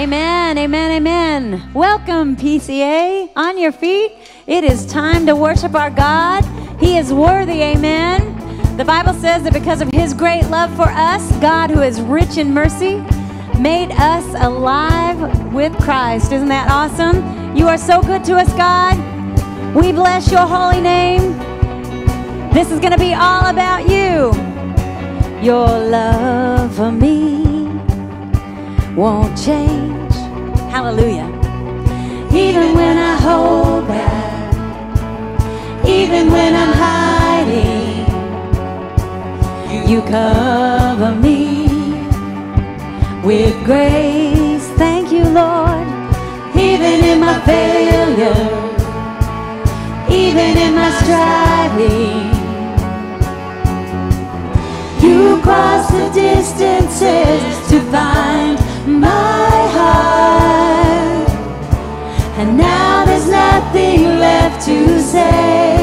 Amen, amen, amen. Welcome, PCA. On your feet. It is time to worship our God. He is worthy, amen. The Bible says that because of His great love for us, God, who is rich in mercy, made us alive with Christ. Isn't that awesome? You are so good to us, God. We bless your holy name. This is going to be all about you. Your love for me won't change. Hallelujah. Even when I hold back, even when I'm hiding, you cover me with grace. Thank you, Lord. Even in my failure, even in my striving, you cross the distances to find my heart. And now there's nothing left to say.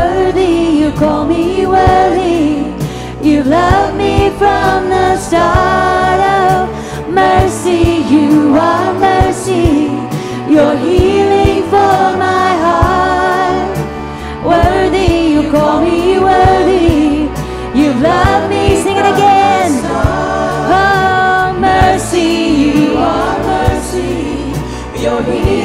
Worthy, you call me worthy. You've loved me from the start. Mercy, you are mercy. You're healing for my heart. Worthy, you call me worthy. You've loved me. Sing it again. Oh, mercy, you are mercy. You're healing.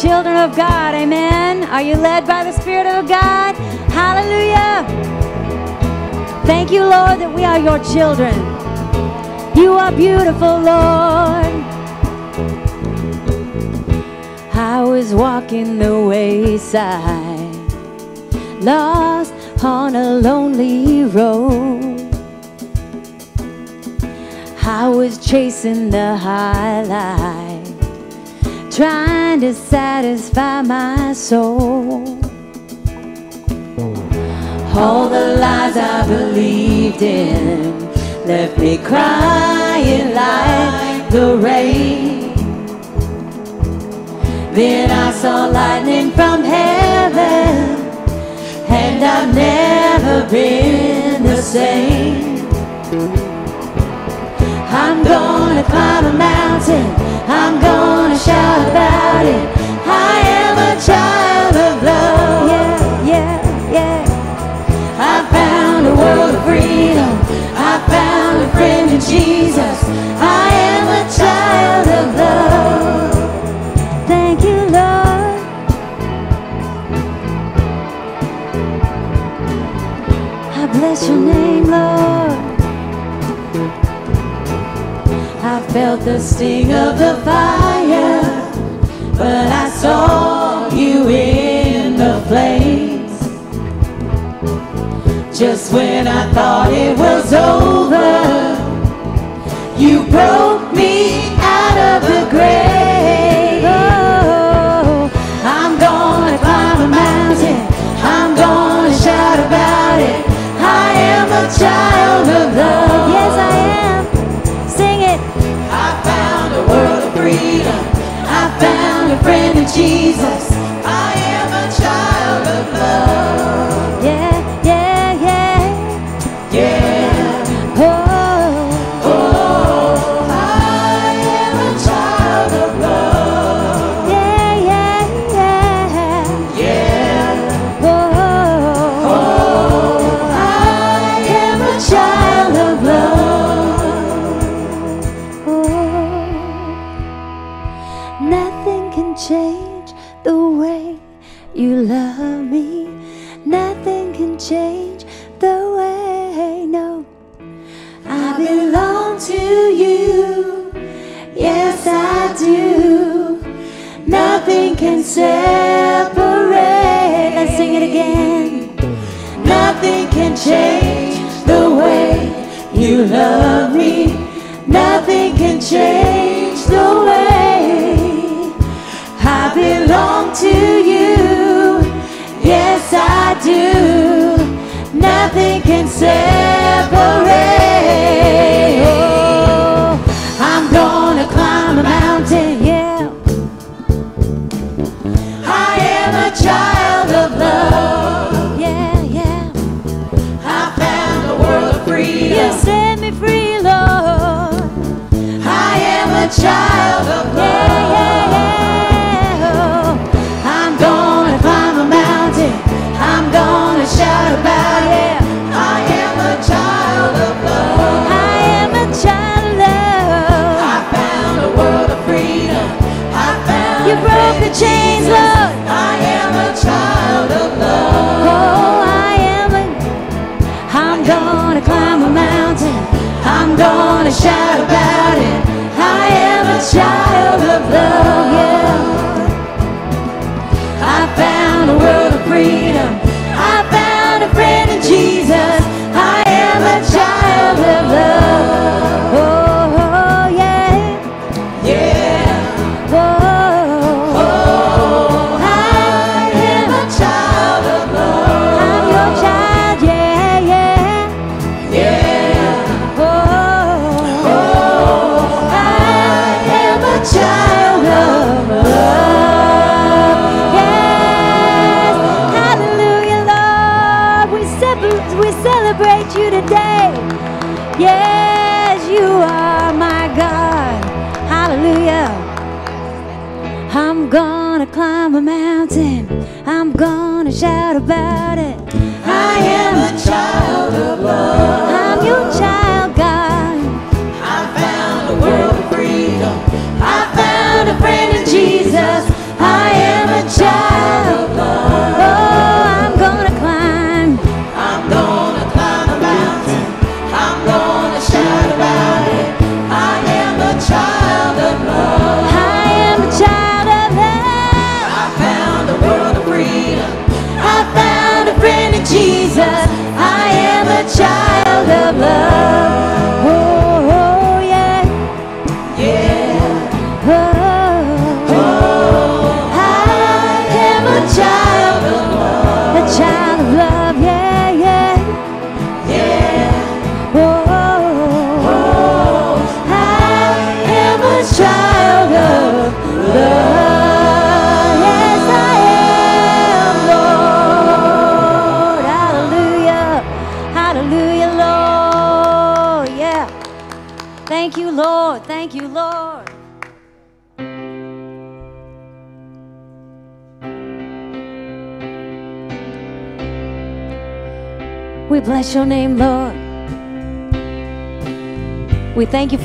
children of God. Amen. Are you led by the Spirit of God? Hallelujah. Thank you, Lord, that we are your children. You are beautiful, Lord. I was walking the wayside, lost on a lonely road. I was chasing the highlight trying to satisfy my soul. All the lies I believed in left me crying like the rain. Then I saw lightning from heaven, and I've never been the same. I'm going climb a mountain. I'm gonna shout about it. I am a child of love. Yeah, yeah, yeah. I found a world of freedom. I found a friend in Jesus. felt the sting of the fire, but I saw you in the flames. Just when I thought it was over, you broke me out of the grave.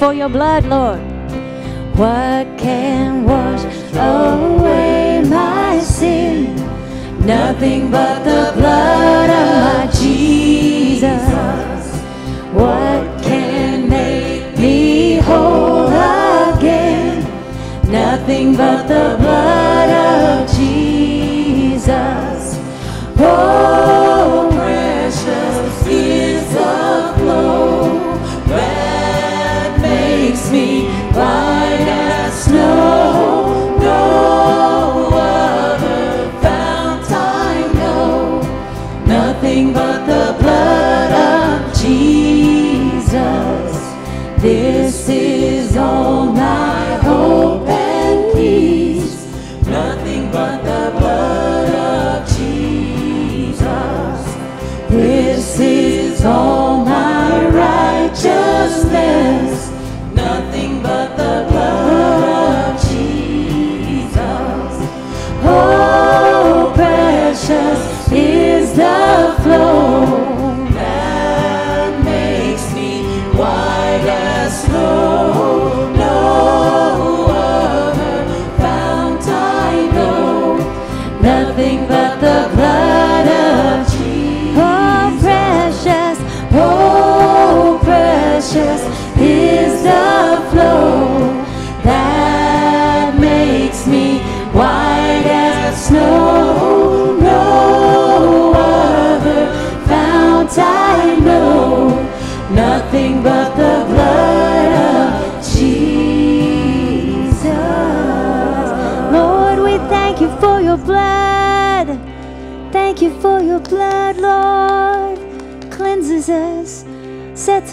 for your blood, Lord.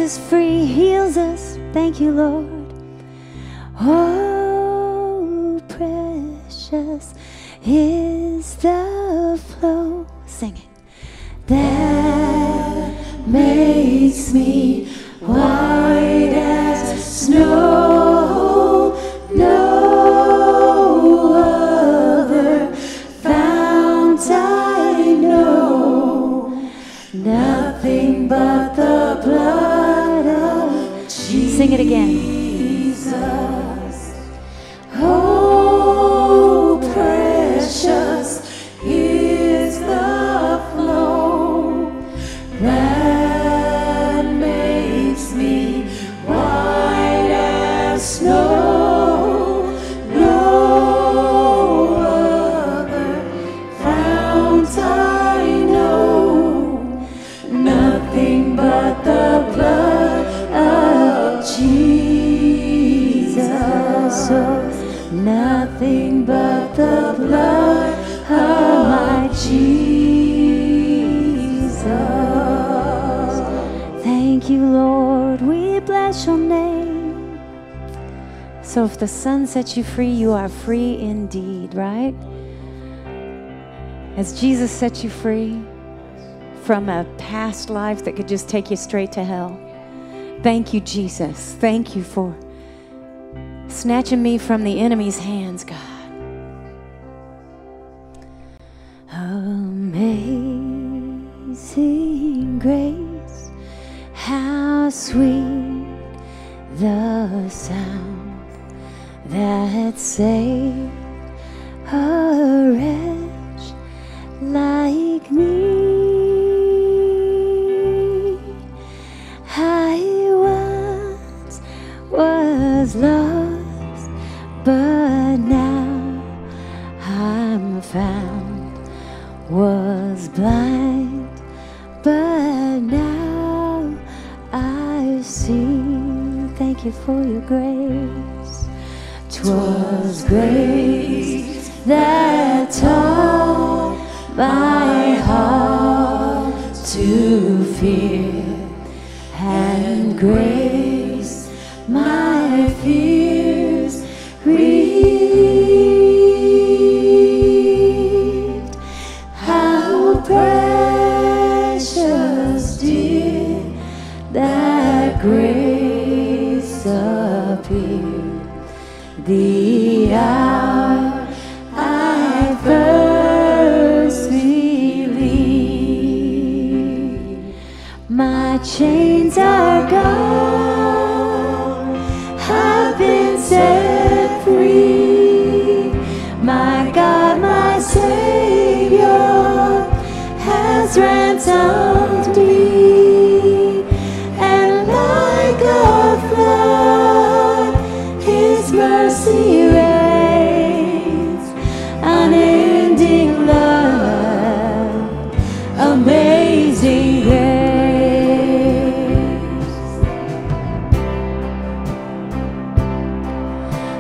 is free heals us. Thank you, Lord. Jesus, oh, nothing but the blood of my Jesus. Thank you, Lord. We bless your name. So, if the Son sets you free, you are free indeed, right? As Jesus set you free from a past life that could just take you straight to hell. Thank you, Jesus. Thank you for snatching me from the enemy's hands, God.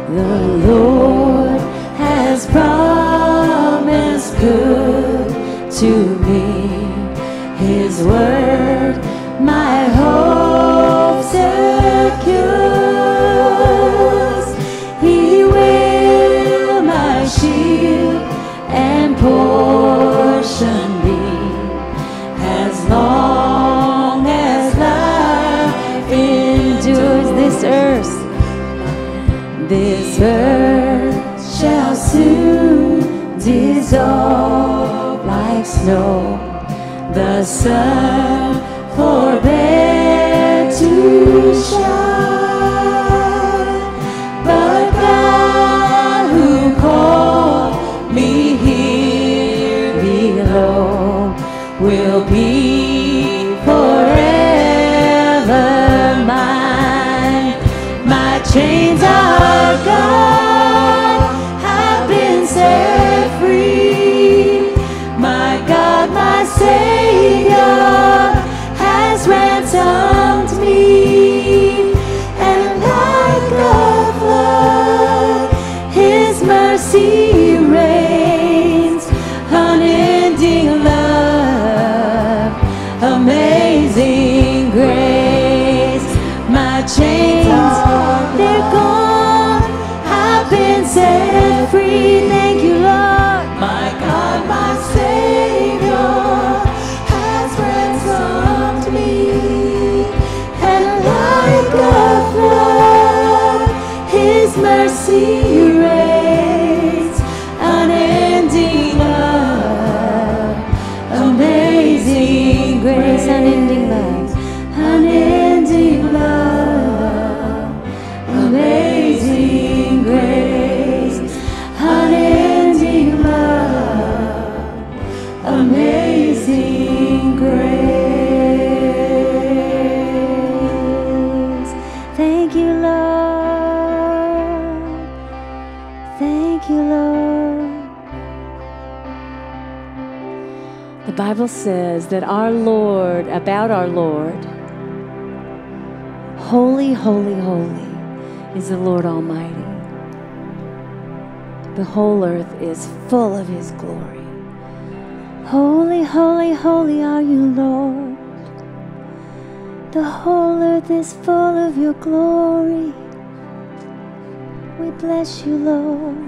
The Lord has promised good to sun. Bible says that our Lord, about our Lord, holy, holy, holy is the Lord Almighty. The whole earth is full of His glory. Holy, holy, holy are you, Lord. The whole earth is full of your glory. We bless you, Lord.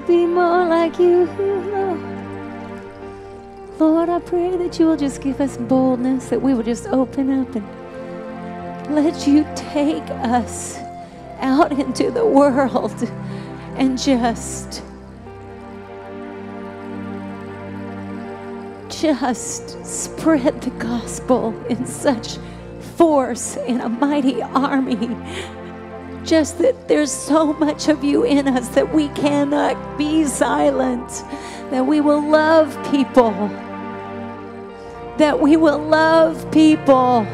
To be more like you, Lord. Lord, I pray that you will just give us boldness, that we will just open up and let you take us out into the world and just just spread the gospel in such force in a mighty army just that there's so much of you in us that we cannot be silent that we will love people that we will love people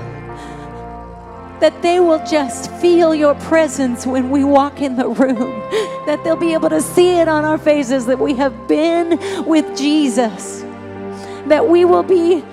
that they will just feel your presence when we walk in the room, that they'll be able to see it on our faces that we have been with Jesus, that we will be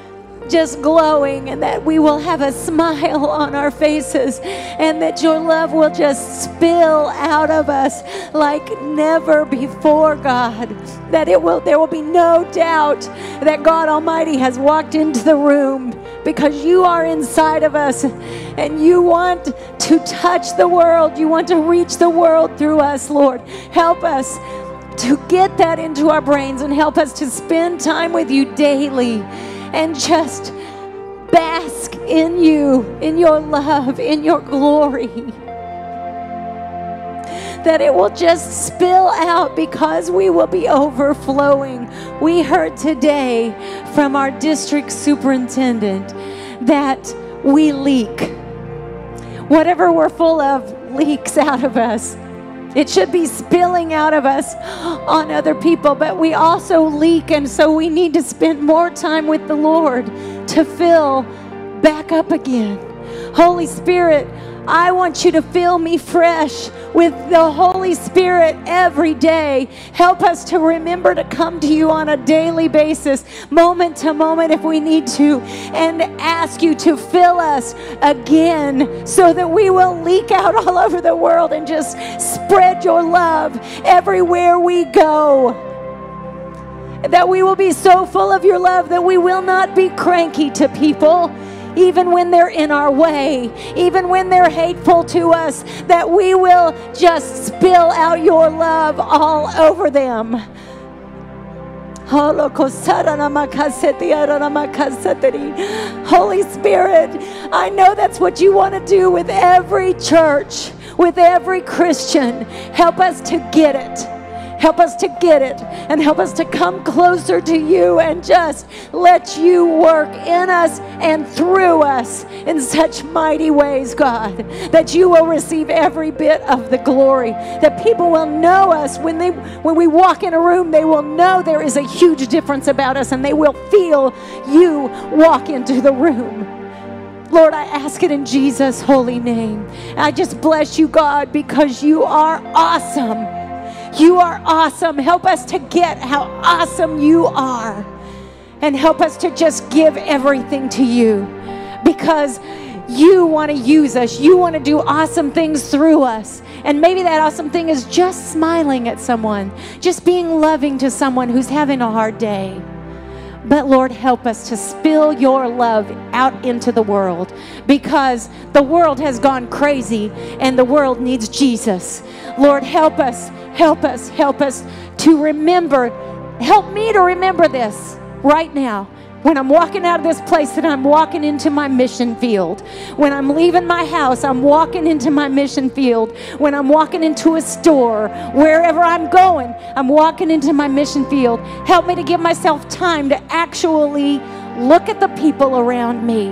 just glowing and that we will have a smile on our faces and that your love will just spill out of us like never before God. That it will there will be no doubt that God Almighty has walked into the room because you are inside of us and you want to touch the world. You want to reach the world through us Lord. Help us to get that into our brains and help us to spend time with you daily and just bask in you, in your love, in your glory. That it will just spill out because we will be overflowing. We heard today from our district superintendent that we leak. Whatever we're full of leaks out of us. It should be spilling out of us on other people, but we also leak, and so we need to spend more time with the Lord to fill back up again. Holy Spirit, I want you to fill me fresh with the Holy Spirit every day. Help us to remember to come to you on a daily basis, moment to moment if we need to, and ask you to fill us again so that we will leak out all over the world and just spread your love everywhere we go. That we will be so full of your love that we will not be cranky to people even when they're in our way, even when they're hateful to us, that we will just spill out your love all over them. Holy Spirit, I know that's what you want to do with every church, with every Christian. Help us to get it. Help us to get it and help us to come closer to you and just let you work in us and through us in such mighty ways, God, that you will receive every bit of the glory. That people will know us when they when we walk in a room, they will know there is a huge difference about us and they will feel you walk into the room. Lord, I ask it in Jesus' holy name. I just bless you, God, because you are awesome. You are awesome. Help us to get how awesome you are. And help us to just give everything to you. Because you want to use us. You want to do awesome things through us. And maybe that awesome thing is just smiling at someone, just being loving to someone who's having a hard day. But Lord, help us to spill your love out into the world because the world has gone crazy and the world needs Jesus. Lord, help us, help us, help us to remember. Help me to remember this right now when I'm walking out of this place, that I'm walking into my mission field. When I'm leaving my house, I'm walking into my mission field. When I'm walking into a store, wherever I'm going, I'm walking into my mission field. Help me to give myself time to actually look at the people around me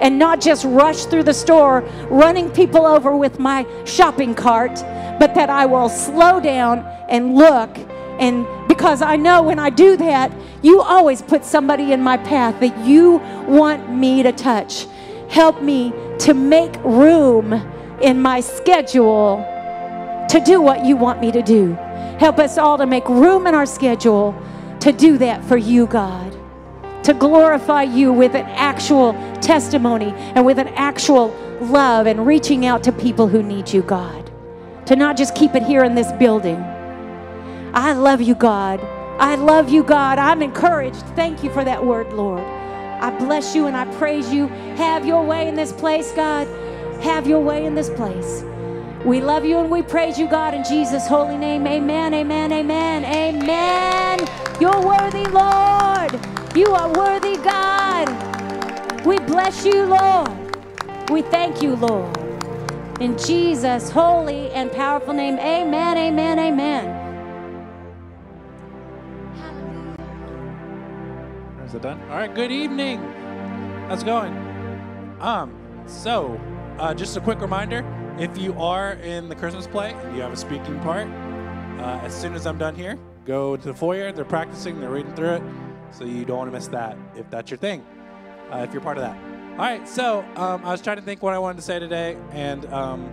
and not just rush through the store, running people over with my shopping cart, but that I will slow down and look and because I know when I do that, you always put somebody in my path that you want me to touch. Help me to make room in my schedule to do what you want me to do. Help us all to make room in our schedule to do that for you, God. To glorify you with an actual testimony and with an actual love and reaching out to people who need you, God. To not just keep it here in this building I love you, God. I love you, God. I'm encouraged. Thank you for that word, Lord. I bless you and I praise you. Have your way in this place, God. Have your way in this place. We love you and we praise you, God, in Jesus' holy name. Amen, amen, amen, amen. You're worthy, Lord. You are worthy, God. We bless you, Lord. We thank you, Lord. In Jesus' holy and powerful name, amen, amen, amen. It done? All right. Good evening. How's it going? Um. So, uh, just a quick reminder: if you are in the Christmas play and you have a speaking part, uh, as soon as I'm done here, go to the foyer. They're practicing. They're reading through it, so you don't want to miss that if that's your thing. Uh, if you're part of that. All right. So, um, I was trying to think what I wanted to say today, and um,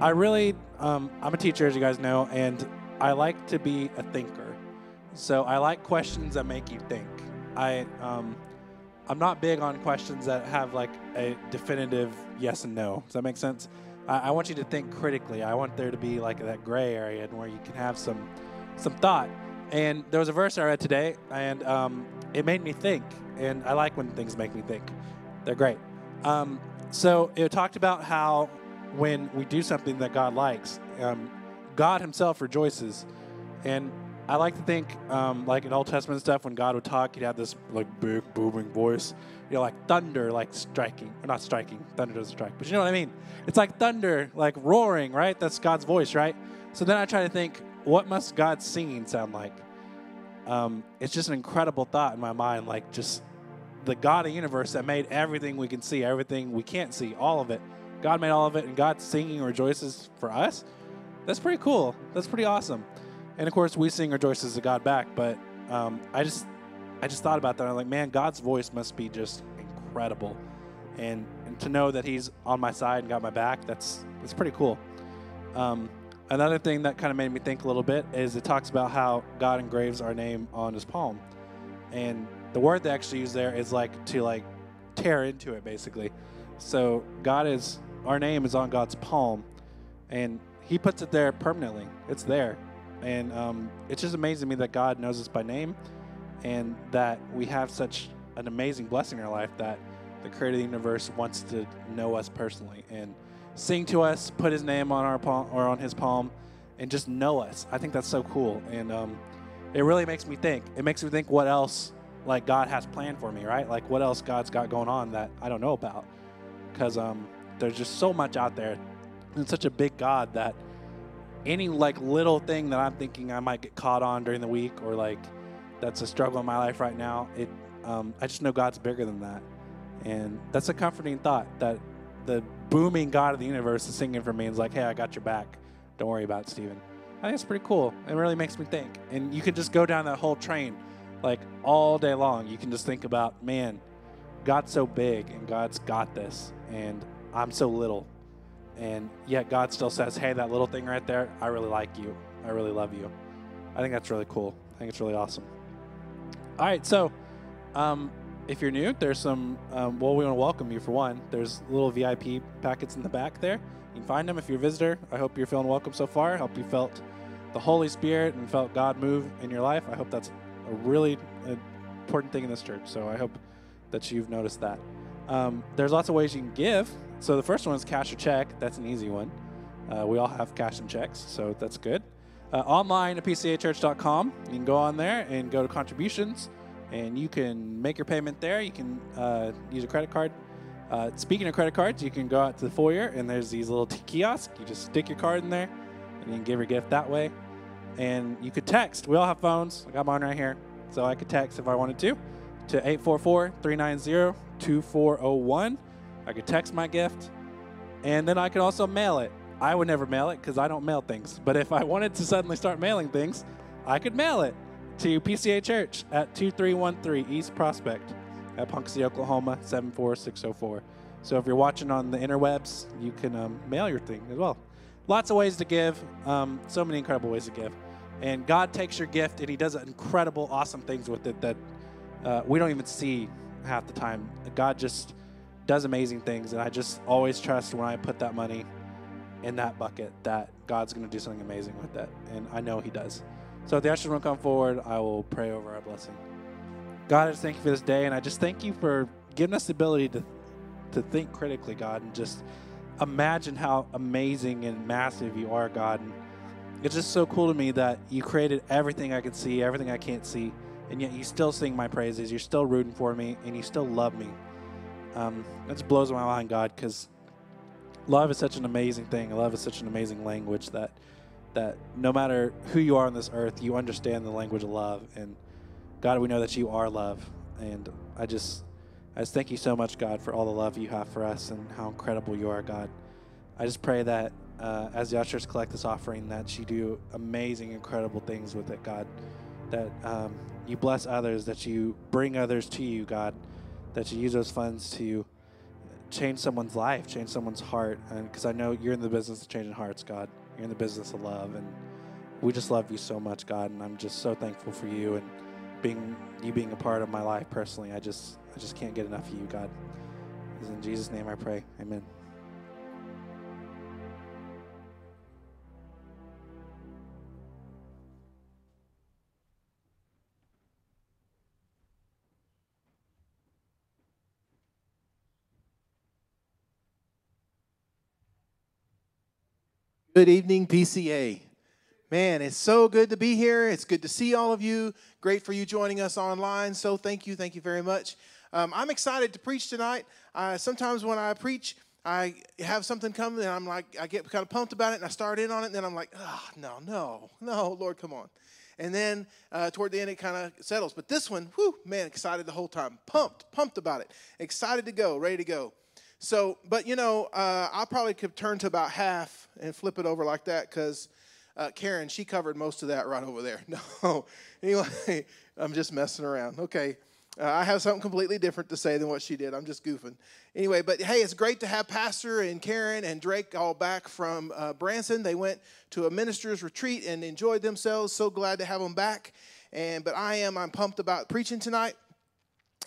I really, um, I'm a teacher, as you guys know, and I like to be a thinker. So I like questions that make you think. I um, I'm not big on questions that have like a definitive yes and no. Does that make sense? I, I want you to think critically. I want there to be like that gray area and where you can have some some thought. And there was a verse I read today, and um, it made me think. And I like when things make me think. They're great. Um, so it talked about how when we do something that God likes, um, God Himself rejoices. And I like to think, um, like in Old Testament stuff, when God would talk, he'd have this like big booming voice, you know, like thunder, like striking, or not striking. Thunder doesn't strike, but you know what I mean. It's like thunder, like roaring, right? That's God's voice, right? So then I try to think, what must God's singing sound like? Um, it's just an incredible thought in my mind, like just the God of the universe that made everything we can see, everything we can't see, all of it. God made all of it, and God singing rejoices for us. That's pretty cool. That's pretty awesome and of course we sing rejoices to God back. But um, I just I just thought about that. I'm like, man, God's voice must be just incredible, and and to know that He's on my side and got my back, that's that's pretty cool. Um, another thing that kind of made me think a little bit is it talks about how God engraves our name on His palm, and the word they actually use there is like to like tear into it basically. So God is our name is on God's palm, and He puts it there permanently. It's there, and um, it's just amazing to me that God knows us by name and that we have such an amazing blessing in our life that the creator of the universe wants to know us personally and sing to us, put his name on our palm or on his palm, and just know us. I think that's so cool. And um, it really makes me think. It makes me think what else like God has planned for me, right? Like what else God's got going on that I don't know about. Because um, there's just so much out there. And such a big God that any like little thing that I'm thinking I might get caught on during the week or like that's a struggle in my life right now, it um, I just know God's bigger than that, and that's a comforting thought that the booming God of the universe is singing for me and is like, hey, I got your back. Don't worry about it, Stephen. I think it's pretty cool. It really makes me think, and you can just go down that whole train like all day long. You can just think about, man, God's so big and God's got this, and I'm so little and yet God still says, hey, that little thing right there, I really like you. I really love you. I think that's really cool. I think it's really awesome. All right, so um, if you're new, there's some, um, well, we want to welcome you for one. There's little VIP packets in the back there. You can find them if you're a visitor. I hope you're feeling welcome so far. I hope you felt the Holy Spirit and felt God move in your life. I hope that's a really important thing in this church. So I hope that you've noticed that. Um, there's lots of ways you can give. So the first one is cash or check. That's an easy one. Uh, we all have cash and checks, so that's good. Uh, online at pcachurch.com, you can go on there and go to contributions, and you can make your payment there. You can uh, use a credit card. Uh, speaking of credit cards, you can go out to the foyer, and there's these little t- kiosks. You just stick your card in there, and you can give your gift that way. And you could text. We all have phones. I got mine right here, so I could text if I wanted to to 844 390 2401. I could text my gift, and then I could also mail it. I would never mail it because I don't mail things. But if I wanted to suddenly start mailing things, I could mail it to PCA Church at 2313 East Prospect at City, Oklahoma 74604. So if you're watching on the interwebs, you can um, mail your thing as well. Lots of ways to give, um, so many incredible ways to give. And God takes your gift and He does incredible, awesome things with it that uh, we don't even see half the time. God just does amazing things, and I just always trust when I put that money in that bucket that God's going to do something amazing with it. and I know He does. So if the ushers will come forward, I will pray over our blessing. God, I just thank you for this day, and I just thank you for giving us the ability to to think critically, God, and just imagine how amazing and massive you are, God. And it's just so cool to me that you created everything I can see, everything I can't see, and yet you still sing my praises. You're still rooting for me, and you still love me. Um, it just blows my mind, God, because love is such an amazing thing. Love is such an amazing language that that no matter who you are on this earth, you understand the language of love. And God, we know that you are love. And I just I just thank you so much, God, for all the love you have for us and how incredible you are, God. I just pray that uh, as the ushers collect this offering, that you do amazing, incredible things with it, God. That um, you bless others, that you bring others to you, God that you use those funds to change someone's life, change someone's heart. And because I know you're in the business of changing hearts, God. You're in the business of love. And we just love you so much, God. And I'm just so thankful for you and being you being a part of my life personally. I just I just can't get enough of you, God. in Jesus' name I pray. Amen. Good evening, PCA. Man, it's so good to be here. It's good to see all of you. Great for you joining us online. So, thank you. Thank you very much. Um, I'm excited to preach tonight. Uh, sometimes when I preach, I have something coming and I'm like, I get kind of pumped about it and I start in on it and then I'm like, oh, no, no, no, Lord, come on. And then uh, toward the end, it kind of settles. But this one, whew, man, excited the whole time. Pumped, pumped about it. Excited to go, ready to go. So, but you know, uh, I probably could turn to about half and flip it over like that because uh, Karen, she covered most of that right over there. No, anyway, I'm just messing around. Okay. Uh, I have something completely different to say than what she did. I'm just goofing. Anyway, but hey, it's great to have Pastor and Karen and Drake all back from uh, Branson. They went to a minister's retreat and enjoyed themselves. So glad to have them back. And but I am I'm pumped about preaching tonight.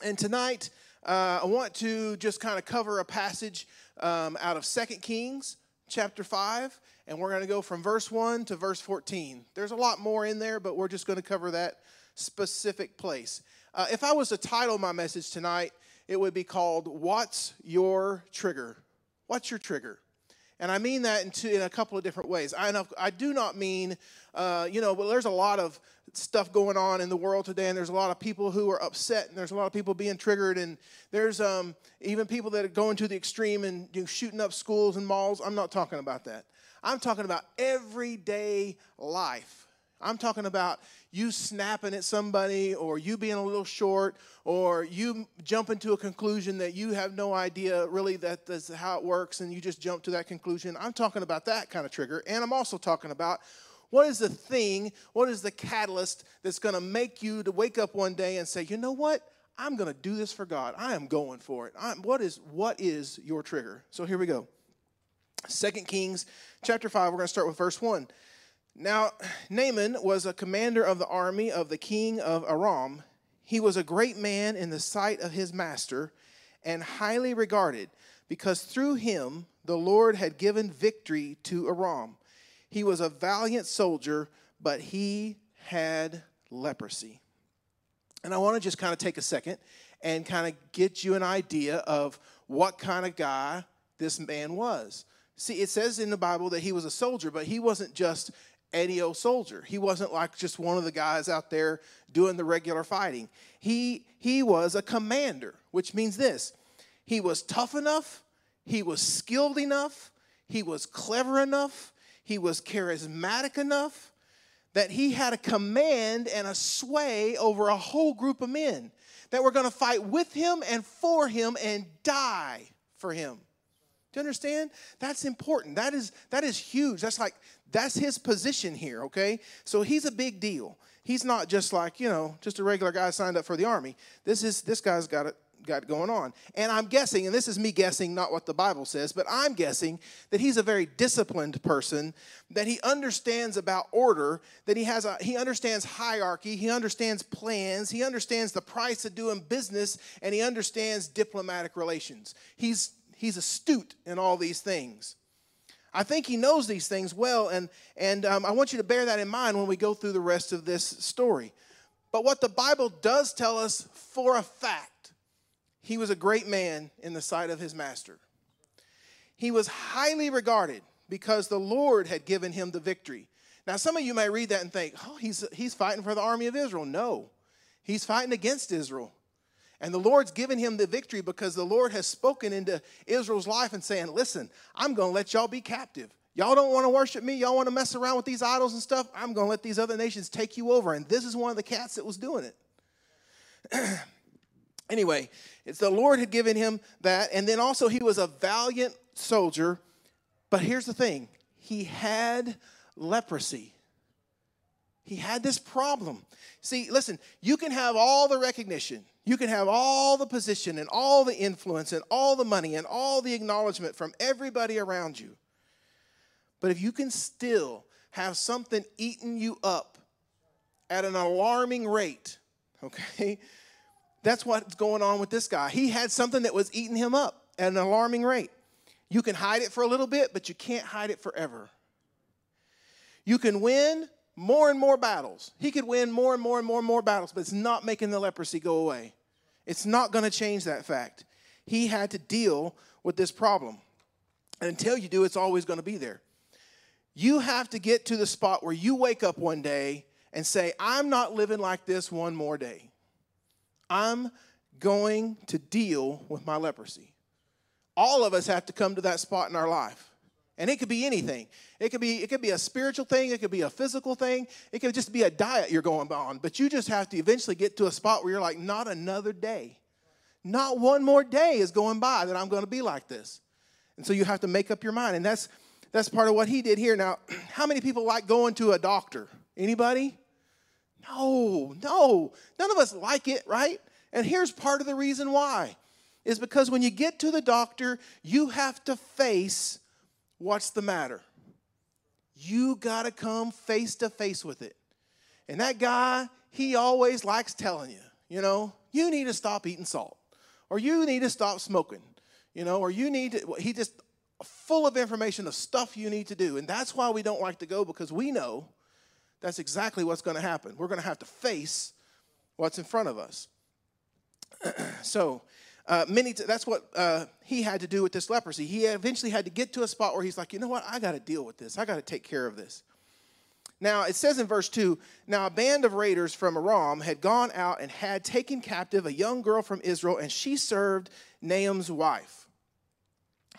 And tonight uh, I want to just kind of cover a passage um, out of Second Kings chapter 5, and we're going to go from verse 1 to verse 14. There's a lot more in there, but we're just going to cover that specific place. Uh, if I was to title my message tonight, it would be called What's Your Trigger? What's your trigger? And I mean that in, two, in a couple of different ways. I, I do not mean, uh, you know, well, there's a lot of stuff going on in the world today, and there's a lot of people who are upset, and there's a lot of people being triggered, and there's um, even people that are going to the extreme and you know, shooting up schools and malls. I'm not talking about that. I'm talking about everyday life. I'm talking about you snapping at somebody or you being a little short or you jumping to a conclusion that you have no idea really that that's how it works and you just jump to that conclusion. I'm talking about that kind of trigger. And I'm also talking about what is the thing, what is the catalyst that's going to make you to wake up one day and say, you know what? I'm going to do this for God. I am going for it. I'm, what is what is your trigger? So here we go. Second Kings chapter 5, we're going to start with verse 1. Now, Naaman was a commander of the army of the king of Aram. He was a great man in the sight of his master and highly regarded, because through him the Lord had given victory to Aram. He was a valiant soldier, but he had leprosy. And I want to just kind of take a second and kind of get you an idea of what kind of guy this man was. See, it says in the Bible that he was a soldier, but he wasn't just any old soldier. He wasn't like just one of the guys out there doing the regular fighting. He, he was a commander, which means this he was tough enough, he was skilled enough, he was clever enough, he was charismatic enough that he had a command and a sway over a whole group of men that were going to fight with him and for him and die for him. Do you understand? That's important. That is that is huge. That's like that's his position here, okay? So he's a big deal. He's not just like, you know, just a regular guy signed up for the army. This is this guy's got it got going on. And I'm guessing, and this is me guessing, not what the Bible says, but I'm guessing that he's a very disciplined person, that he understands about order, that he has a he understands hierarchy, he understands plans, he understands the price of doing business, and he understands diplomatic relations. He's he's astute in all these things. I think he knows these things well, and, and um, I want you to bear that in mind when we go through the rest of this story. But what the Bible does tell us for a fact, he was a great man in the sight of his master. He was highly regarded because the Lord had given him the victory. Now, some of you may read that and think, oh, he's, he's fighting for the army of Israel. No, he's fighting against Israel. And the Lord's given him the victory because the Lord has spoken into Israel's life and saying, Listen, I'm going to let y'all be captive. Y'all don't want to worship me. Y'all want to mess around with these idols and stuff. I'm going to let these other nations take you over. And this is one of the cats that was doing it. anyway, it's the Lord had given him that. And then also, he was a valiant soldier. But here's the thing he had leprosy. He had this problem. See, listen, you can have all the recognition, you can have all the position and all the influence and all the money and all the acknowledgement from everybody around you. But if you can still have something eating you up at an alarming rate, okay, that's what's going on with this guy. He had something that was eating him up at an alarming rate. You can hide it for a little bit, but you can't hide it forever. You can win, more and more battles. He could win more and more and more and more battles, but it's not making the leprosy go away. It's not going to change that fact. He had to deal with this problem. And until you do, it's always going to be there. You have to get to the spot where you wake up one day and say, I'm not living like this one more day. I'm going to deal with my leprosy. All of us have to come to that spot in our life. And it could be anything. It could be it could be a spiritual thing, it could be a physical thing, it could just be a diet you're going on. But you just have to eventually get to a spot where you're like, not another day. Not one more day is going by that I'm going to be like this. And so you have to make up your mind. And that's that's part of what he did here. Now, how many people like going to a doctor? Anybody? No, no. None of us like it, right? And here's part of the reason why. Is because when you get to the doctor, you have to face what's the matter? You got to come face to face with it. And that guy, he always likes telling you, you know, you need to stop eating salt, or you need to stop smoking, you know, or you need to, he just full of information of stuff you need to do. And that's why we don't like to go because we know that's exactly what's going to happen. We're going to have to face what's in front of us. so, uh, many t- that's what uh, he had to do with this leprosy. He eventually had to get to a spot where he's like, you know what? I got to deal with this. I got to take care of this. Now, it says in verse 2 Now a band of raiders from Aram had gone out and had taken captive a young girl from Israel, and she served Naaman's wife.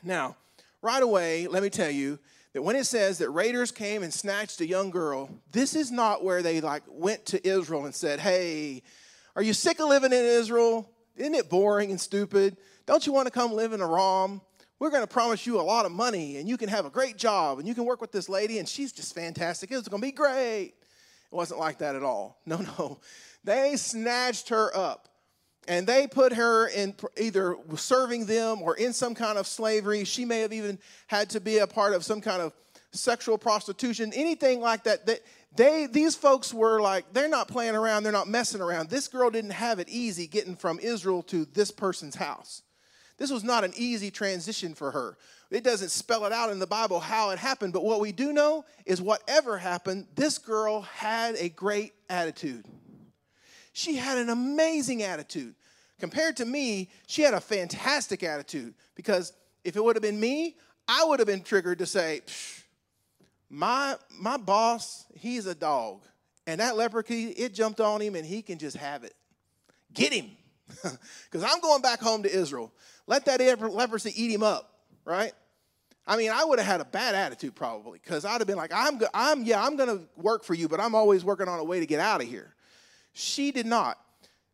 Now, right away, let me tell you that when it says that raiders came and snatched a young girl, this is not where they like went to Israel and said, Hey, are you sick of living in Israel? Isn't it boring and stupid? Don't you want to come live in Aram? We're going to promise you a lot of money and you can have a great job and you can work with this lady and she's just fantastic. It's going to be great. It wasn't like that at all. No, no. They snatched her up and they put her in either serving them or in some kind of slavery. She may have even had to be a part of some kind of sexual prostitution, anything like that. They, they these folks were like they're not playing around they're not messing around. This girl didn't have it easy getting from israel to this person's house. This was not an easy transition for her. It doesn't spell it out in the bible how it happened but what we do know is whatever happened this girl had a great attitude. She had an amazing attitude. Compared to me she had a fantastic attitude because if it would have been me i would have been triggered to say Psh, my my boss he's a dog. And that leprosy it jumped on him and he can just have it. Get him. Because i'm going back home to israel. Let that leprosy eat him up right? I mean i would have had a bad attitude probably because i'd have been like i'm good, i'm yeah i'm gonna work for you but i'm always working on a way to get out of here. She did not.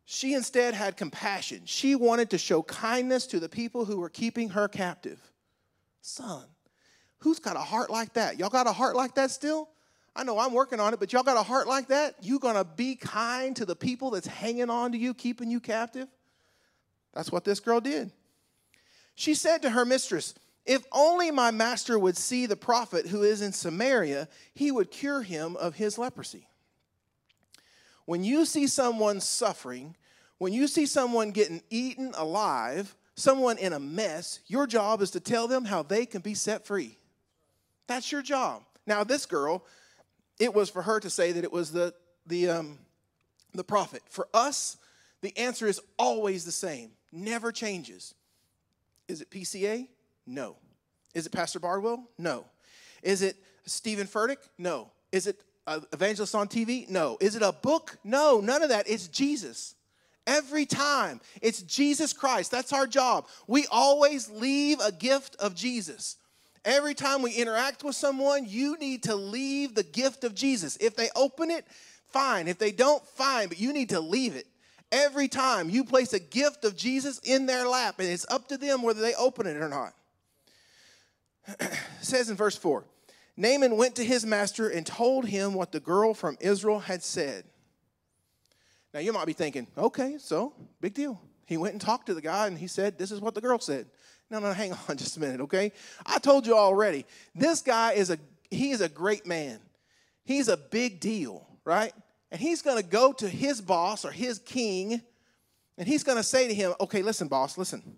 She instead had compassion. She wanted to show kindness to the people who were keeping her captive. Son Who's got a heart like that? Y'all got a heart like that still? I know I'm working on it, but y'all got a heart like that? You gonna be kind to the people that's hanging on to you, keeping you captive? That's what this girl did. She said to her mistress, If only my master would see the prophet who is in Samaria, he would cure him of his leprosy. When you see someone suffering, when you see someone getting eaten alive, someone in a mess, your job is to tell them how they can be set free. That's your job. Now, this girl, it was for her to say that it was the, the, um, the prophet. For us, the answer is always the same, never changes. Is it PCA? No. Is it Pastor Bardwell? No. Is it Steven Furtick? No. Is it uh, Evangelist on TV? No. Is it a book? No, none of that. It's Jesus. Every time, it's Jesus Christ. That's our job. We always leave a gift of Jesus. Every time we interact with someone, you need to leave the gift of Jesus. If they open it, fine. If they don't, fine, but you need to leave it. Every time you place a gift of Jesus in their lap, and it's up to them whether they open it or not. it says in verse 4 Naaman went to his master and told him what the girl from Israel had said. Now you might be thinking, okay, so big deal. He went and talked to the guy and he said, This is what the girl said. No, no, hang on just a minute, okay? I told you already. This guy is a he is a great man. He's a big deal, right? And he's to go to his boss or his king, and he's to say to him, "Okay, listen, boss, listen.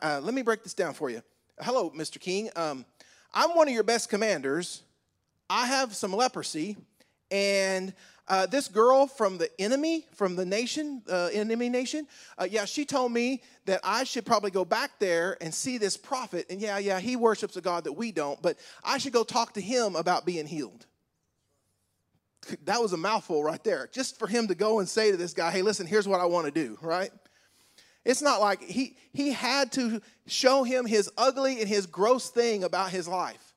uh, let me break this down for you. Hello, Mr. King. Um, I'm one of your best commanders. I have some leprosy, and uh, this girl from the enemy, from the nation, uh, enemy nation, uh, yeah, she told me that I should probably go back there and see this prophet. And yeah, yeah, he worships a God that we don't, but I should go talk to him about being healed. That was a mouthful right there. Just for him to go and say to this guy, hey, listen, here's what I want to do, right? It's not like he, he had to show him his ugly and his gross thing about his life.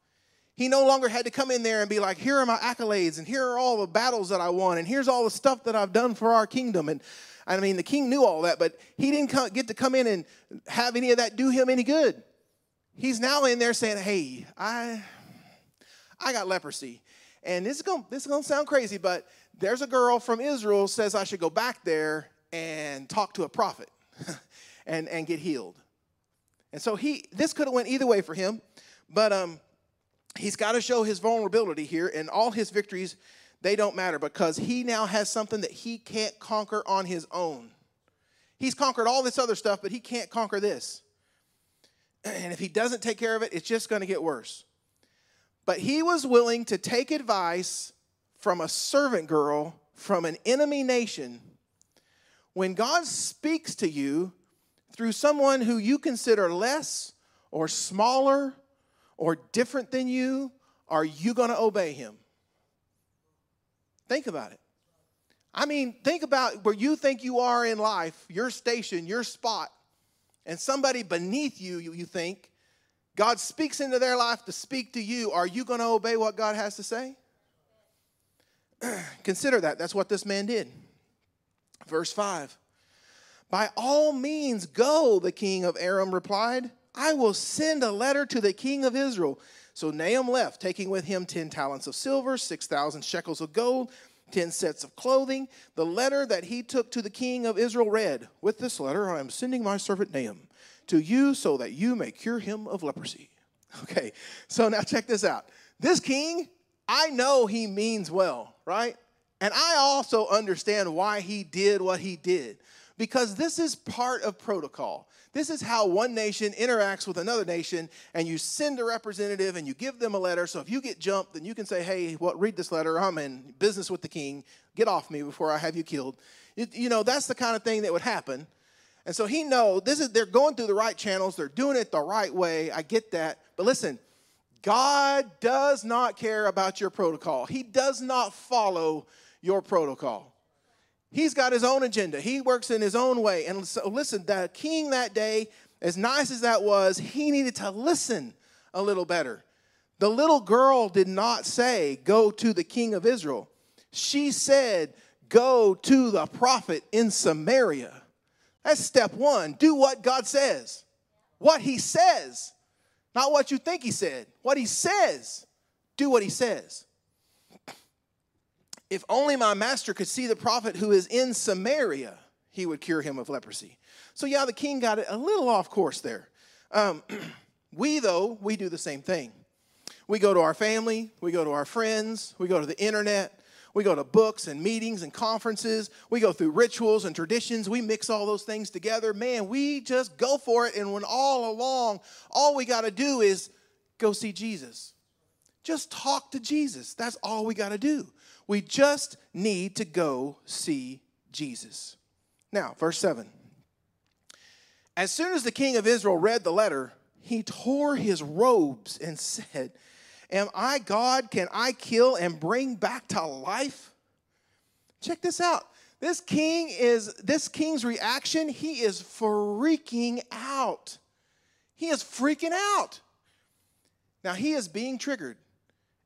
He no longer had to come in there and be like, here are my accolades, and here are all the battles that I won, and here's all the stuff that I've done for our kingdom. And I mean, the king knew all that, but he didn't come, get to come in and have any of that do him any good. He's now in there saying, hey, I, I got leprosy. And this is going this is going to sound crazy, but there's a girl from Israel says I should go back there and talk to a prophet and, and get healed. And so he this could have went either way for him, but um, he's got to show his vulnerability here, and all his victories, they don't matter because he now has something that he can't conquer on his own. He's conquered all this other stuff, but he can't conquer this. And if he doesn't take care of it, it's just going to get worse. But he was willing to take advice from a servant girl from an enemy nation. When God speaks to you through someone who you consider less or smaller or different than you, are you going to obey him? Think about it. I mean, think about where you think you are in life, your station, your spot, and somebody beneath you, you, think, God speaks into their life to speak to you. Are you going to obey what God has to say? Consider that. That's what this man did. Verse 5 By all means, go, the king of Aram replied. I will send a letter to the king of Israel. So Naaman left, taking with him 10 talents of silver, 6,000 shekels of gold, 10 sets of clothing. The letter that he took to the king of Israel read With this letter, I am sending my servant Naaman to you so that you may cure him of leprosy. Okay, so now check this out. This king, I know he means well, right? And I also understand why he did what he did because this is part of protocol. This is how one nation interacts with another nation, and you send a representative and you give them a letter. So if you get jumped, then you can say, "Hey, what? Read this letter. I'm in business with the king. Get off me before I have you killed." It, you know, that's the kind of thing that would happen. And so he know this is they're going through the right channels. They're doing it the right way. I get that, but listen, God does not care about your protocol. He does not follow your protocol. He's got his own agenda. He works in his own way. And so, listen, the king that day, as nice as that was, he needed to listen a little better. The little girl did not say, Go to the king of Israel. She said, Go to the prophet in Samaria. That's step one. Do what God says. What he says, not what you think he said. What he says. Do what he says. If only my master could see the prophet who is in Samaria, he would cure him of leprosy. So, yeah, the king got it a little off course there. Um, we, though, we do the same thing. We go to our family, we go to our friends, we go to the internet, we go to books and meetings and conferences, we go through rituals and traditions, we mix all those things together. Man, we just go for it. And when all along, all we got to do is go see Jesus. Just talk to Jesus. That's all we got to do. We just need to go see Jesus. Now, verse 7. As soon as the king of Israel read the letter, he tore his robes and said, Am I God? Can I kill and bring back to life? Check this out. This king is this king's reaction, he is freaking out. He is freaking out. Now he is being triggered.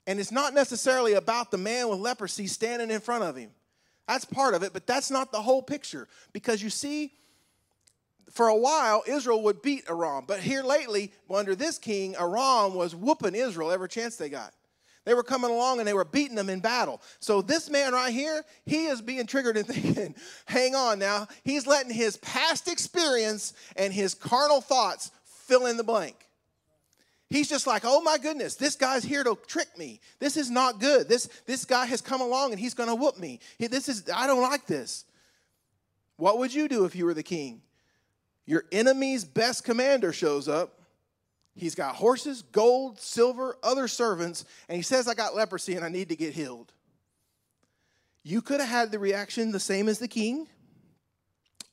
And it's not necessarily about the man with leprosy standing in front of him. That's part of it, but that's not the whole picture. Because you see, for a while, Israel would beat Aram. But here lately, under this king, Aram was whooping Israel every chance they got. They were coming along and they were beating them in battle. So this man right here, he is being triggered and thinking, hang on now. He's letting his past experience and his carnal thoughts fill in the blank. He's just like, oh my goodness, this guy's here to trick me. This is not good. This, this guy has come along and he's going to whoop me. This is, I don't like this. What would you do if you were the king? Your enemy's best commander shows up. He's got horses, gold, silver, other servants, and he says, I got leprosy and I need to get healed. You could have had the reaction the same as the king,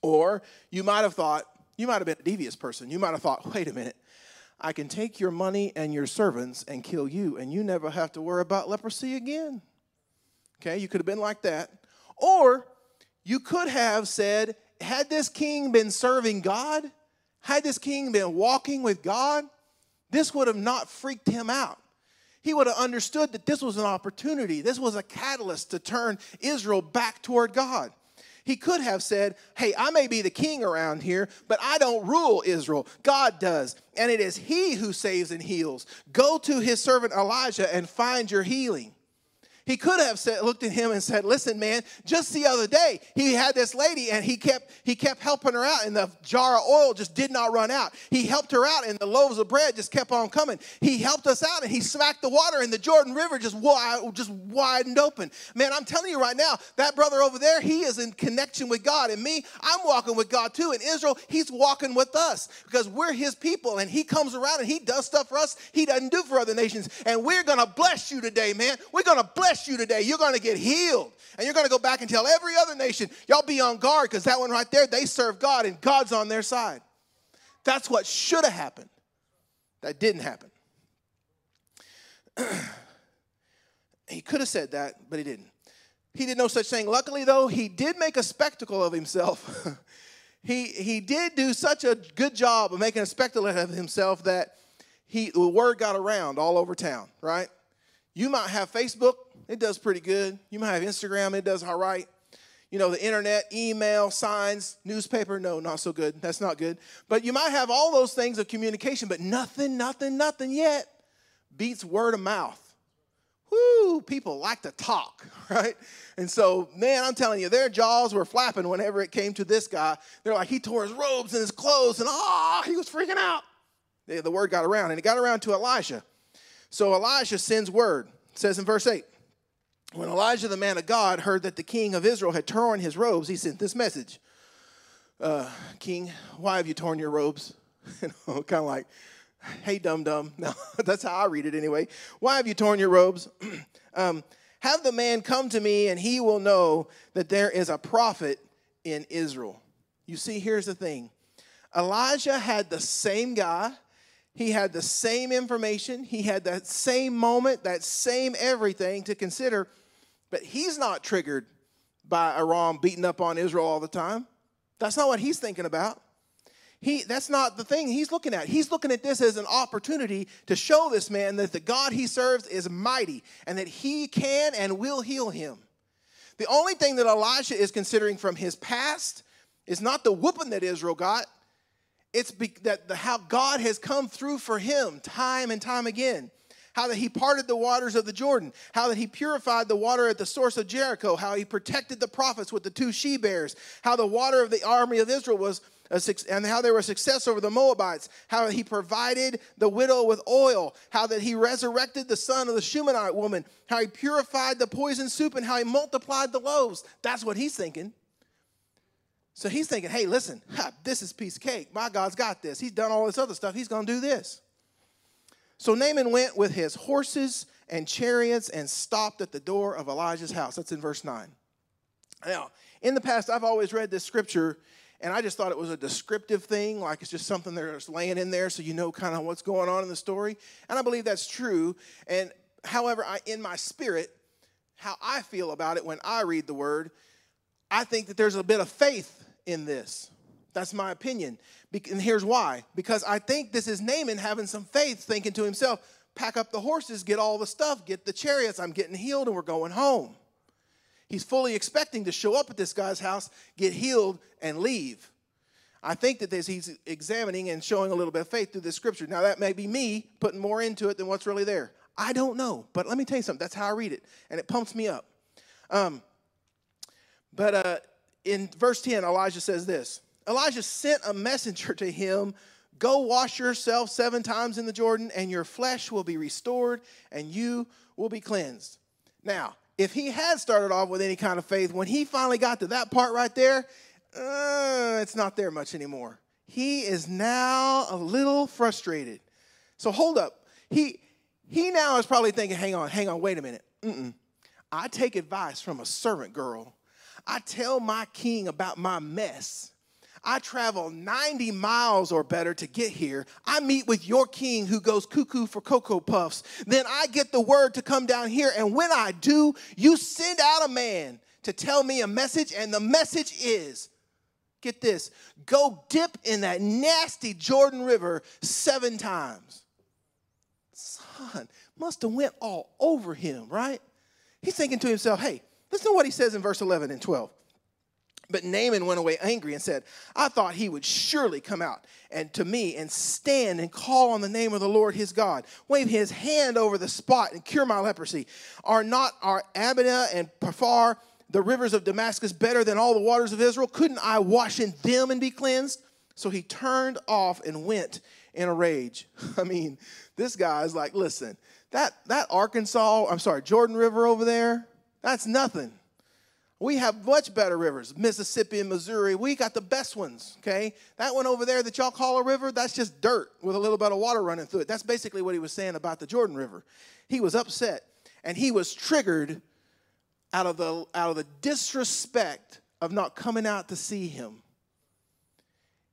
or you might have thought, you might have been a devious person. You might have thought, wait a minute, I can take your money and your servants and kill you, and you never have to worry about leprosy again. Okay, you could have been like that. Or you could have said, had this king been serving God, had this king been walking with God, this would have not freaked him out. He would have understood that this was an opportunity, this was a catalyst to turn Israel back toward God. He could have said, Hey, I may be the king around here, but I don't rule Israel. God does. And it is He who saves and heals. Go to His servant Elisha and find your healing. He could have said, looked at him and said, "Listen, man, just the other day he had this lady and he kept he kept helping her out, and the jar of oil just did not run out. He helped her out, and the loaves of bread just kept on coming. He helped us out, and he smacked the water, and the Jordan River just wide, just widened open. Man, I'm telling you right now, that brother over there, he is in connection with God, and me, I'm walking with God too. In Israel, he's walking with us because we're his people, and he comes around and he does stuff for us he doesn't do for other nations, and we're gonna bless you today, man. We're gonna bless bless you today. You're going to get healed. And you're going to go back and tell every other nation, y'all be on guard because that one right there, they serve God and God's on their side. That's what should have happened. That didn't happen. he could have said that, but he didn't. He did no such thing. Luckily, though, he did make a spectacle of himself. he, he did do such a good job of making a spectacle of himself that he, the word got around all over town, right? You might have Facebook, it does pretty good. You might have Instagram, it does all right. You know, the internet, email, signs, newspaper, no, not so good. That's not good. But you might have all those things of communication, but nothing, nothing, nothing yet beats word of mouth. Whoo, people like to talk, right? And so, man, I'm telling you, their jaws were flapping whenever it came to this guy. They're like, he tore his robes and his clothes, and ah, oh, he was freaking out. The word got around, and it got around to Elisha. So Elisha sends word says in verse 8 When Elisha, the man of God, heard that the king of Israel had torn his robes, he sent this message uh, King, why have you torn your robes? you know, kind of like, hey, dum dum. No, that's how I read it anyway. Why have you torn your robes? um, have the man come to me, and he will know that there is a prophet in Israel. You see, here's the thing Elisha had the same guy, he had the same information, he had that same moment, that same everything to consider, but he's not triggered by Aram beating up on Israel all the time. That's not what he's thinking about. He, that's not the thing he's looking at. He's looking at this as an opportunity to show this man that the God he serves is mighty and that he can and will heal him. The only thing that Elisha is considering from his past is not the whooping that Israel got, it's be, that the, how God has come through for him time and time again. How that he parted the waters of the Jordan, how that he purified the water at the source of Jericho, how he protected the prophets with the two she bears, how the water of the army of Israel was and how they were success over the Moabites, how he provided the widow with oil, how that he resurrected the son of the Shunammite woman, how he purified the poison soup, and how he multiplied the loaves. That's what he's thinking. So he's thinking, hey, listen, this is piece of cake. My God's got this. He's done all this other stuff. He's going to do this. So Naaman went with his horses and chariots and stopped at the door of Elisha's house. That's in verse 9. Now, in the past, I've always read this scripture and I just thought it was a descriptive thing, like it's just something that's laying in there so you know kind of what's going on in the story. And I believe that's true. And however, I, in my spirit, how I feel about it when I read the word, I think that there's a bit of faith in this. That's my opinion. And here's why. Because I think this is Naaman having some faith, thinking to himself, pack up the horses, get all the stuff, get the chariots, I'm getting healed, and we're going home. He's fully expecting to show up at this guy's house, get healed, and leave. I think that this, he's examining and showing a little bit of faith through this scripture. Now, that may be me putting more into it than what's really there. I don't know, but let me tell you something. That's how I read it, and it pumps me up. Um, but uh, in verse 10, Elisha says this Elisha sent a messenger to him Go wash yourself seven times in the Jordan, and your flesh will be restored, and you will be cleansed. Now, if he had started off with any kind of faith, when he finally got to that part right there, uh, it's not there much anymore. He is now a little frustrated. So hold up. He he now is probably thinking, hang on, hang on, wait a minute. Mm-mm. I take advice from a servant girl. I tell my king about my mess. I travel 90 miles or better to get here. I meet with your king who goes cuckoo for Cocoa Puffs. Then I get the word to come down here. And when I do, you send out a man to tell me a message. And the message is get this go dip in that nasty Jordan River seven times. Son, must have went all over him, right? He's thinking to himself, hey, listen to what he says in verse 11 and 12. But Naaman went away angry and said, I thought he would surely come out and to me and stand and call on the name of the Lord his God, wave his hand over the spot and cure my leprosy. Are not our Abana and Pharpar, the rivers of Damascus, better than all the waters of Israel? Couldn't I wash in them and be cleansed? So he turned off and went in a rage. I mean, this guy is like, listen, that, that Arkansas, I'm sorry, Jordan River over there, that's nothing. We have much better rivers, Mississippi and Missouri. We got the best ones, okay? That one over there that y'all call a river, that's just dirt with a little bit of water running through it. That's basically what he was saying about the Jordan River. He was upset and he was triggered out of the out of the disrespect of not coming out to see him.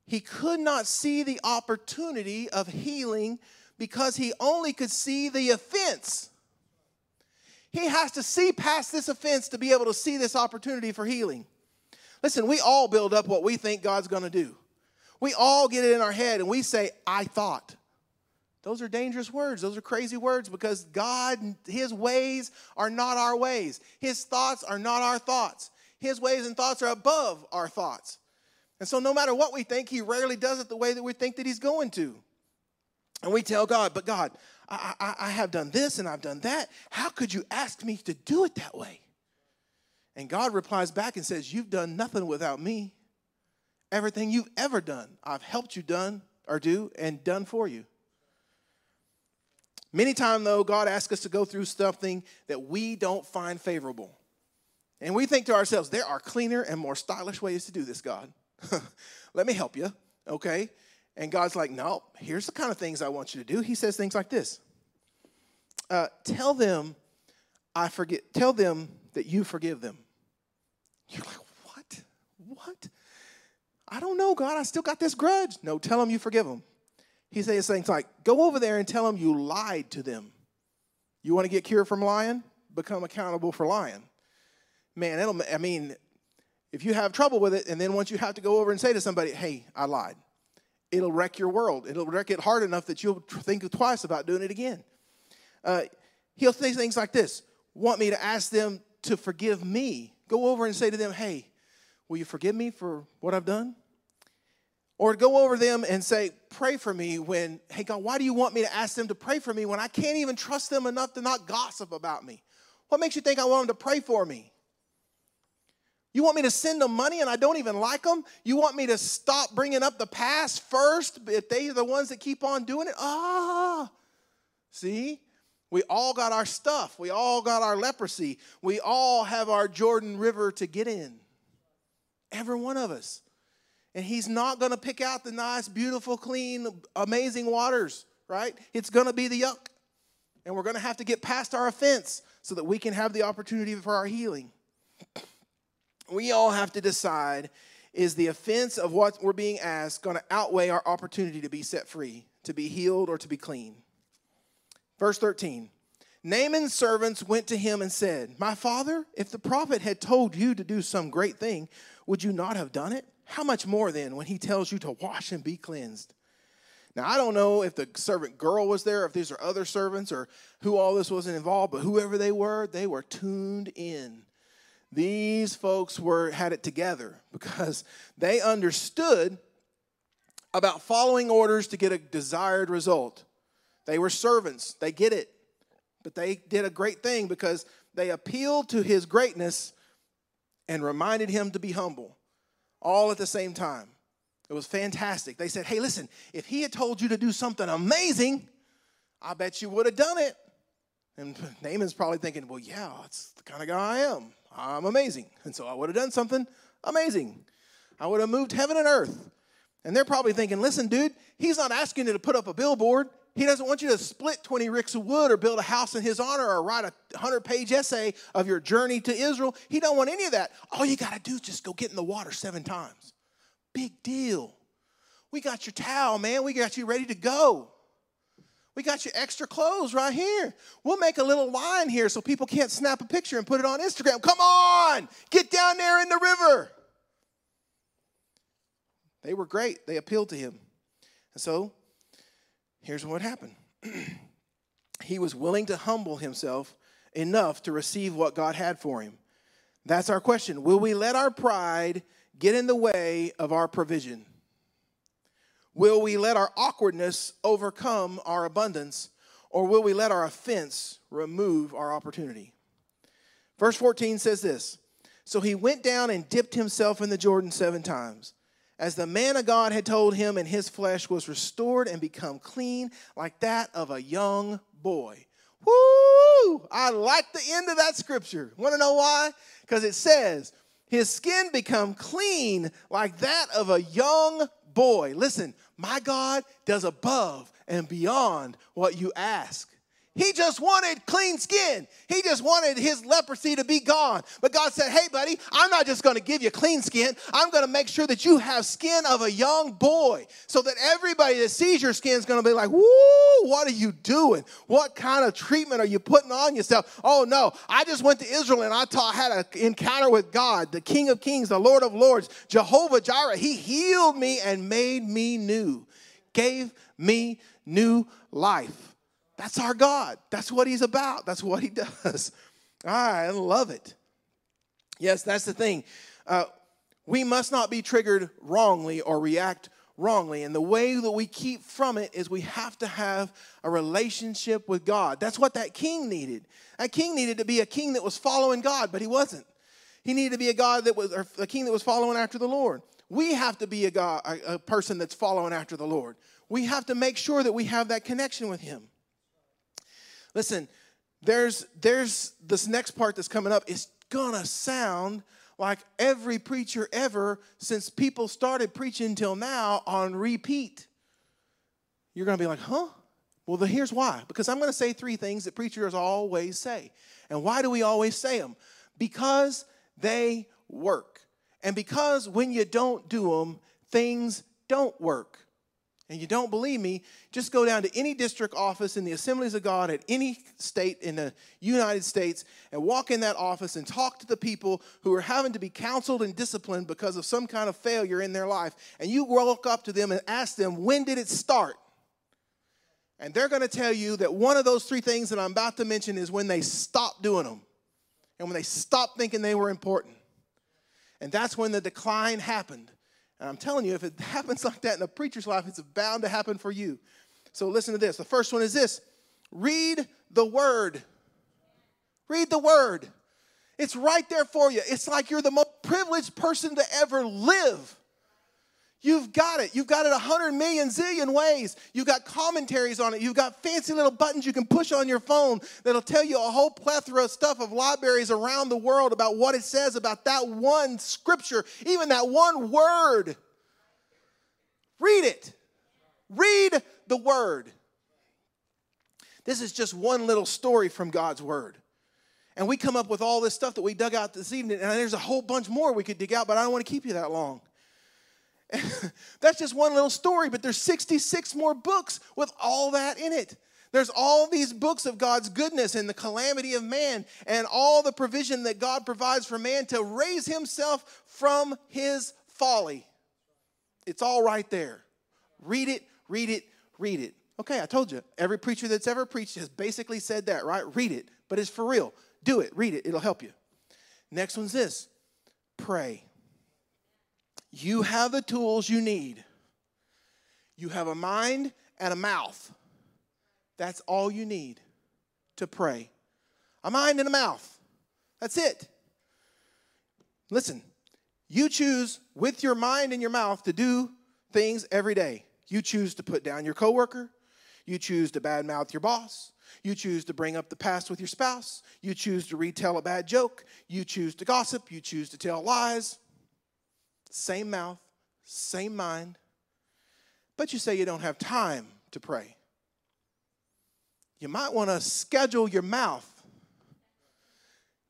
He could not see the opportunity of healing because he only could see the offense. He has to see past this offense to be able to see this opportunity for healing. Listen, we all build up what we think God's going to do. We all get it in our head and we say, I thought. Those are dangerous words. Those are crazy words because God, His ways are not our ways. His thoughts are not our thoughts. His ways and thoughts are above our thoughts. And so, no matter what we think, He rarely does it the way that we think that He's going to. And we tell God, but God, I, I, I have done this and I've done that. How could you ask me to do it that way? And God replies back and says, You've done nothing without me. Everything you've ever done, I've helped you done or do and done for you. Many times, though, God asks us to go through something that we don't find favorable. And we think to ourselves, there are cleaner and more stylish ways to do this, God. Let me help you, okay? And God's like, no, here's the kind of things I want you to do. He says things like this uh, Tell them, I forget, tell them that you forgive them. You're like, what? What? I don't know, God. I still got this grudge. No, tell them you forgive them. He says things like, go over there and tell them you lied to them. You want to get cured from lying? Become accountable for lying. Man, it'll, I mean, if you have trouble with it, and then once you have to go over and say to somebody, hey, I lied, it'll wreck your world. It'll wreck it hard enough that you'll think twice about doing it again. Uh, he'll say things like this Want me to ask them to forgive me? Go over and say to them, hey, will you forgive me for what I've done? Or go over them and say, Pray for me when, hey, God, why do you want me to ask them to pray for me when I can't even trust them enough to not gossip about me? What makes you think I want them to pray for me? You want me to send them money and I don't even like them? You want me to stop bringing up the past first if they are the ones that keep on doing it? Ah, see? We all got our stuff. We all got our leprosy. We all have our Jordan River to get in. Every one of us. And he's not going to pick out the nice, beautiful, clean, amazing waters, right? It's going to be the yuck. And we're going to have to get past our offense so that we can have the opportunity for our healing. We all have to decide is the offense of what we're being asked going to outweigh our opportunity to be set free, to be healed, or to be clean? Verse 13 Naaman's servants went to him and said, My father, if the prophet had told you to do some great thing, would you not have done it? How much more then when he tells you to wash and be cleansed? Now, I don't know if the servant girl was there, if these are other servants, or who all this wasn't involved, but whoever they were, they were tuned in. These folks were had it together because they understood about following orders to get a desired result. They were servants, they get it. But they did a great thing because they appealed to his greatness and reminded him to be humble all at the same time. It was fantastic. They said, Hey, listen, if he had told you to do something amazing, I bet you would have done it. And Naaman's probably thinking, Well, yeah, that's the kind of guy I am. I'm amazing. And so I would have done something amazing. I would have moved heaven and earth. And they're probably thinking, Listen, dude, he's not asking you to put up a billboard. He doesn't want you to split 20 ricks of wood or build a house in his honor or write a 100 page essay of your journey to Israel. He don't want any of that. All you got to do is just go get in the water seven times. Big deal. We got your towel, man. We got you ready to go. We got your extra clothes right here. We'll make a little line here so people can't snap a picture and put it on Instagram. Come on, get down there in the river. They were great. They appealed to him. And so here's what happened he was willing to humble himself enough to receive what God had for him. That's our question. Will we let our pride get in the way of our provision? Will we let our awkwardness overcome our abundance, or will we let our offense remove our opportunity? Verse 14 says this So he went down and dipped himself in the Jordan seven times as the man of God had told him, and his flesh was restored and become clean like that of a young boy. Woo! I like the end of that scripture. Want to know why? Because it says, his skin become clean like that of a young boy. Listen, my God does above and beyond what you ask. He just wanted clean skin. He just wanted his leprosy to be gone. But God said, Hey, buddy, I'm not just going to give you clean skin. I'm going to make sure that you have skin of a young boy so that everybody that sees your skin is going to be like, Woo, what are you doing? What kind of treatment are you putting on yourself? Oh, no, I just went to Israel and I taught, had an encounter with God, the King of Kings, the Lord of Lords, Jehovah Jireh. He healed me and made me new, gave me new life. That's our God. That's what He's about. That's what He does. I love it. Yes, that's the thing. Uh, we must not be triggered wrongly or react wrongly. And the way that we keep from it is we have to have a relationship with God. That's what that king needed. That king needed to be a king that was following God, but he wasn't. He needed to be a God that was a king that was following after the Lord. We have to be a God, a, a person that's following after the Lord. We have to make sure that we have that connection with him. Listen, there's there's this next part that's coming up. It's gonna sound like every preacher ever since people started preaching till now on repeat. You're gonna be like, huh? Well, the, here's why. Because I'm gonna say three things that preachers always say. And why do we always say them? Because they work. And because when you don't do them, things don't work and you don't believe me, just go down to any district office in the Assemblies of God at any state in the United States and walk in that office and talk to the people who are having to be counseled and disciplined because of some kind of failure in their life. And you walk up to them and ask them, when did it start? And they're going to tell you that one of those three things that I'm about to mention is when they stopped doing them and when they stopped thinking they were important. And that's when the decline happened. And I'm telling you, if it happens like that in a preacher's life, it's bound to happen for you. So listen to this. The first one is this read the word. Read the word. It's right there for you. It's like you're the most privileged person to ever live. You've got it. You've got it a hundred million zillion ways. You've got commentaries on it. You've got fancy little buttons you can push on your phone that'll tell you a whole plethora of stuff of libraries around the world about what it says about that one scripture, even that one word. Read it. Read the word. This is just one little story from God's word. And we come up with all this stuff that we dug out this evening, and there's a whole bunch more we could dig out, but I don't want to keep you that long. That's just one little story, but there's 66 more books with all that in it. There's all these books of God's goodness and the calamity of man and all the provision that God provides for man to raise himself from his folly. It's all right there. Read it, read it, read it. Okay, I told you. Every preacher that's ever preached has basically said that, right? Read it, but it's for real. Do it, read it, it'll help you. Next one's this pray. You have the tools you need. You have a mind and a mouth. That's all you need to pray. A mind and a mouth. That's it. Listen, you choose with your mind and your mouth to do things every day. You choose to put down your coworker. You choose to badmouth your boss. You choose to bring up the past with your spouse. You choose to retell a bad joke. You choose to gossip. You choose to tell lies same mouth, same mind, but you say you don't have time to pray. You might want to schedule your mouth.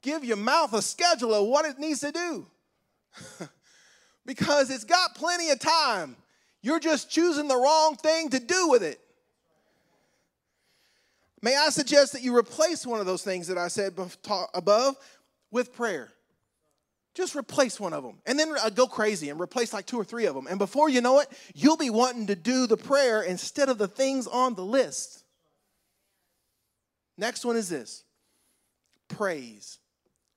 Give your mouth a schedule of what it needs to do. because it's got plenty of time. You're just choosing the wrong thing to do with it. May I suggest that you replace one of those things that I said above with prayer. Just replace one of them and then uh, go crazy and replace like two or three of them. And before you know it, you'll be wanting to do the prayer instead of the things on the list. Next one is this praise.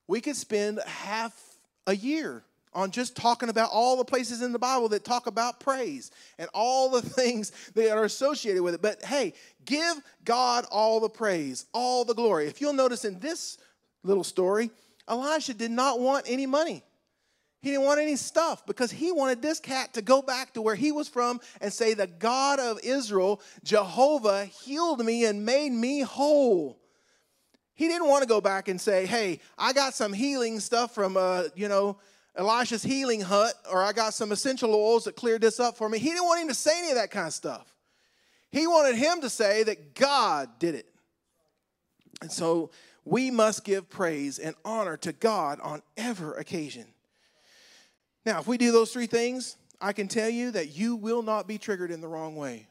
We could spend half a year on just talking about all the places in the Bible that talk about praise and all the things that are associated with it. But hey, give God all the praise, all the glory. If you'll notice in this little story, Elisha did not want any money. He didn't want any stuff because he wanted this cat to go back to where he was from and say, The God of Israel, Jehovah, healed me and made me whole. He didn't want to go back and say, Hey, I got some healing stuff from, uh, you know, Elisha's healing hut, or I got some essential oils that cleared this up for me. He didn't want him to say any of that kind of stuff. He wanted him to say that God did it. And so we must give praise and honor to God on every occasion. Now, if we do those three things, I can tell you that you will not be triggered in the wrong way.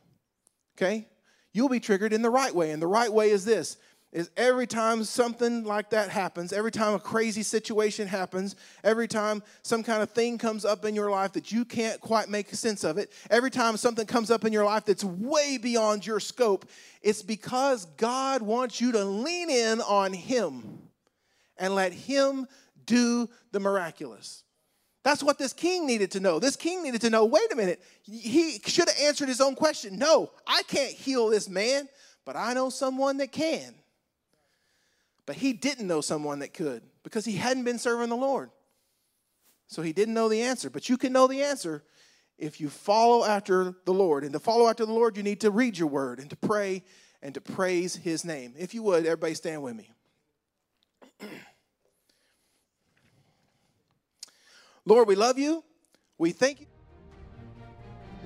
Okay? You'll be triggered in the right way. And the right way is this is every time something like that happens, every time a crazy situation happens, every time some kind of thing comes up in your life that you can't quite make sense of it, every time something comes up in your life that's way beyond your scope, it's because God wants you to lean in on Him and let Him do the miraculous. That's what this king needed to know. This king needed to know wait a minute, he should have answered his own question. No, I can't heal this man, but I know someone that can. But he didn't know someone that could because he hadn't been serving the Lord. So he didn't know the answer. But you can know the answer if you follow after the Lord. And to follow after the Lord, you need to read your word and to pray and to praise his name. If you would, everybody stand with me. Lord, we love you. We thank you.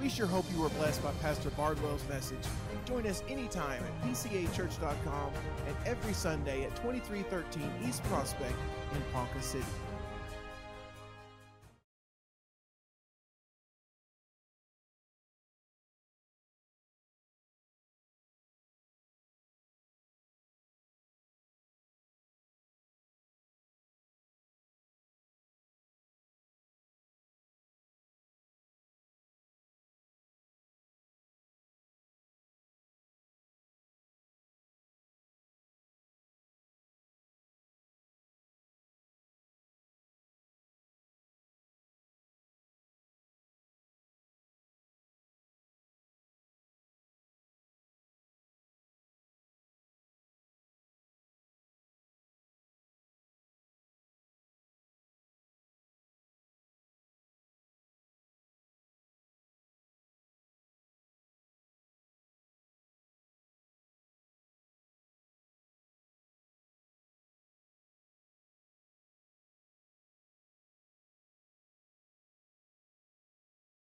We sure hope you were blessed by Pastor Bardwell's message. Join us anytime at pcachurch.com and every Sunday at 2313 East Prospect in Ponca City.